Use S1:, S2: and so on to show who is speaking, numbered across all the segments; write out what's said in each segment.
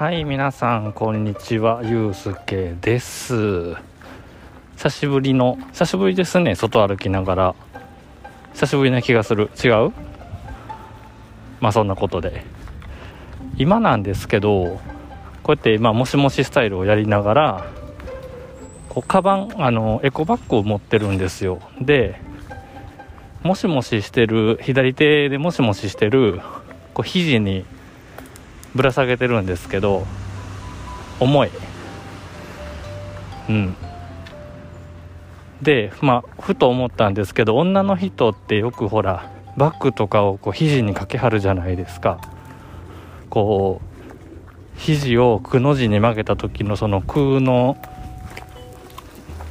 S1: はい皆さんこんにちは。ゆうすけです。久しぶりの久しぶりですね。外歩きながら。久しぶりな気がする。違う？まあそんなことで。今なんですけどこうやってまあもしもしスタイルをやりながらこうカバンあのエコバッグを持ってるんですよ。でもしもししてる左手でもしもししてるこう肘にぶら下げてるんですけど重い。うん。でまあふと思ったんですけど女の人ってよくほらバッグとかをこう肘にかけはるじゃないですか。こう肘をくの字に曲げた時のその空の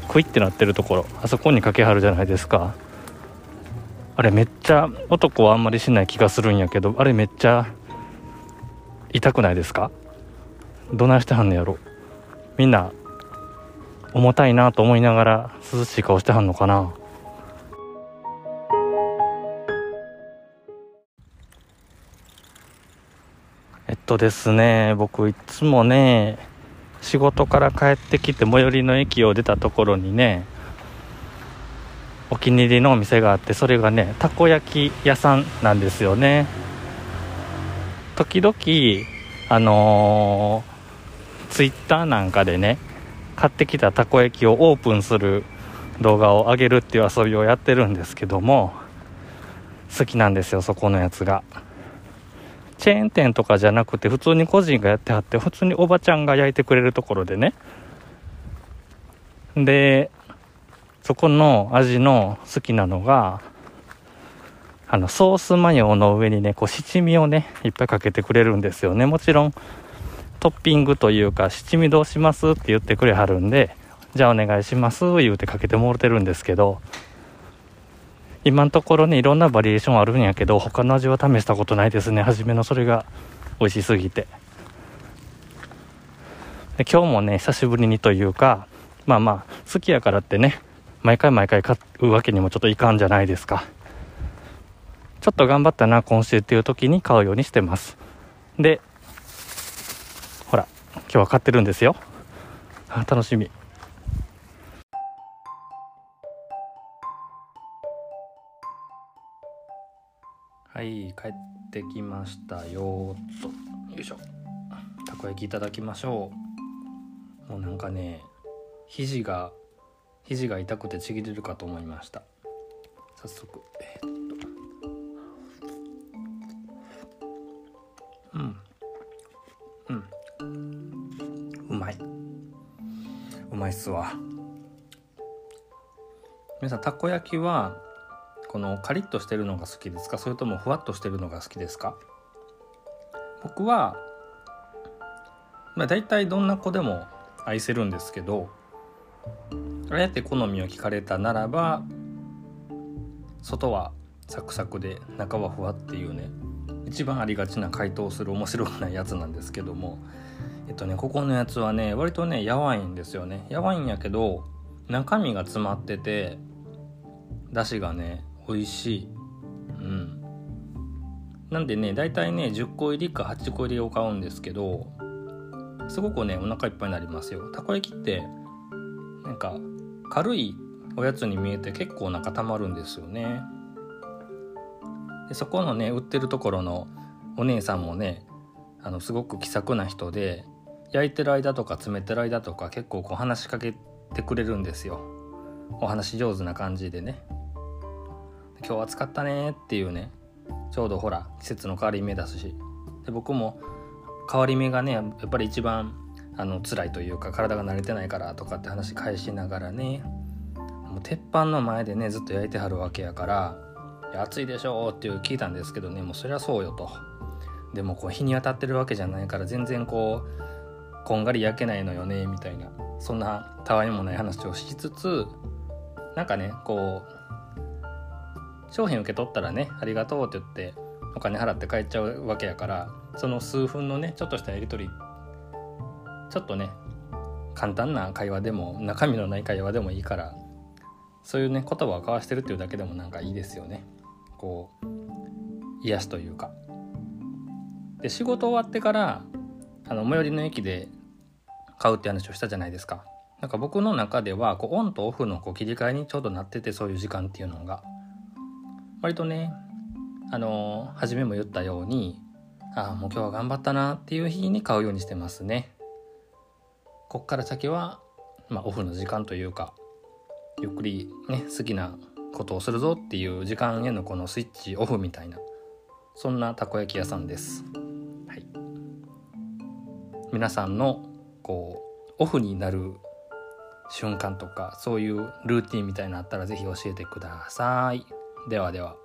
S1: クイってなってるところあそこにかけはるじゃないですか。あれめっちゃ男はあんまりしない気がするんやけどあれめっちゃ痛くないですか？どないしてはんのやろ？みんな重たいなと思いながら涼しい顔してはんのかな？えっとですね僕いつもね仕事から帰ってきて最寄りの駅を出たところにねお気に入りのお店があってそれがねたこ焼き屋さんなんですよね。時々あのー、ツイッターなんかでね買ってきたたこ焼きをオープンする動画を上げるっていう遊びをやってるんですけども好きなんですよそこのやつが。チェーン店とかじゃなくて普通に個人がやってはって普通におばちゃんが焼いてくれるところでね。でそこの味の好きなのがあのソースマヨの上にねこう七味をねいっぱいかけてくれるんですよね。もちろんトッピングというか七味どうしますって言ってくれはるんでじゃあお願いします言うてかけてもろてるんですけど今のところねいろんなバリエーションあるんやけど他の味は試したことないですね。初めのそれが美味しすぎて。で今日もね久しぶりにというかまあまあ好きやからってね毎回毎回買うわけにもちょっといかんじゃないですか。ちょっと頑張ったな今週っていう時に買うようにしてます。でほら今日は買ってるんですよ。あ楽しみ。はい帰ってきましたよ。っとよいしょ。たこ焼きいただきましょう。もうなんかね肘が肘が痛くてちぎれるかと思いました。早速。えー、うんうまい。うまいっすわ。皆さんたこ焼きはこのカリッとしてるのが好きですか？それともふわっとしてるのが好きですか？僕はまあ大体どんな子でも愛せるんですけどあえて好みを聞かれたならば外はサクサクで中はふわっていうね一番ありがちな回答する面白くないやつなんですけどもえっとねここのやつはね割とねやわいんですよね。やわいんやけど中身が詰まっててだしがね美味しい。うん。なんでね大体ね10個入りか8個入りを買うんですけどすごくねお腹いっぱいになりますよ。たこ焼きってなんか軽いおやつに見えて結構お腹たまるんですよね。でそこのね売ってるところのお姉さんもねあのすごく気さくな人で焼いてる間とか詰めてる間とか結構こう話しかけてくれるんですよ。お話上手な感じでね。今日暑かったねっていうね。ちょうどほら季節の変わり目だし。で僕も変わり目がねやっぱり一番あの辛いというか体が慣れてないからとかって話返しながらね。もう鉄板の前でねずっと焼いてはるわけやから「暑いでしょ」っていう聞いたんですけどねもうそりゃそうよと。でもこう日に当たってるわけじゃないから全然こうこんがり焼けないのよねみたいな。そんなたわいもない話をしつつなんかねこう商品受け取ったらねありがとうって言ってお金払って帰っちゃうわけやからその数分のねちょっとしたやり取りちょっとね簡単な会話でも中身のない会話でもいいからそういうね言葉を交わしてるっていうだけでもなんかいいですよね。こう癒しというか。で仕事終わってからあの最寄りの駅で買うって話をしたじゃないですか。なんか僕の中ではこうオンとオフのこう切り替えにちょうどなっててそういう時間っていうのが。割とねあの初めも言ったようにああもう今日は頑張ったなっていう日に買うようにしてますね。こっから先は、まあ、オフの時間というかゆっくりね好きなことをするぞっていう時間へのこのスイッチオフみたいなそんなたこ焼き屋さんです。はい、皆さんのこうオフになる瞬間とかそういうルーティンみたいなのあったら是非教えてください。ではでは。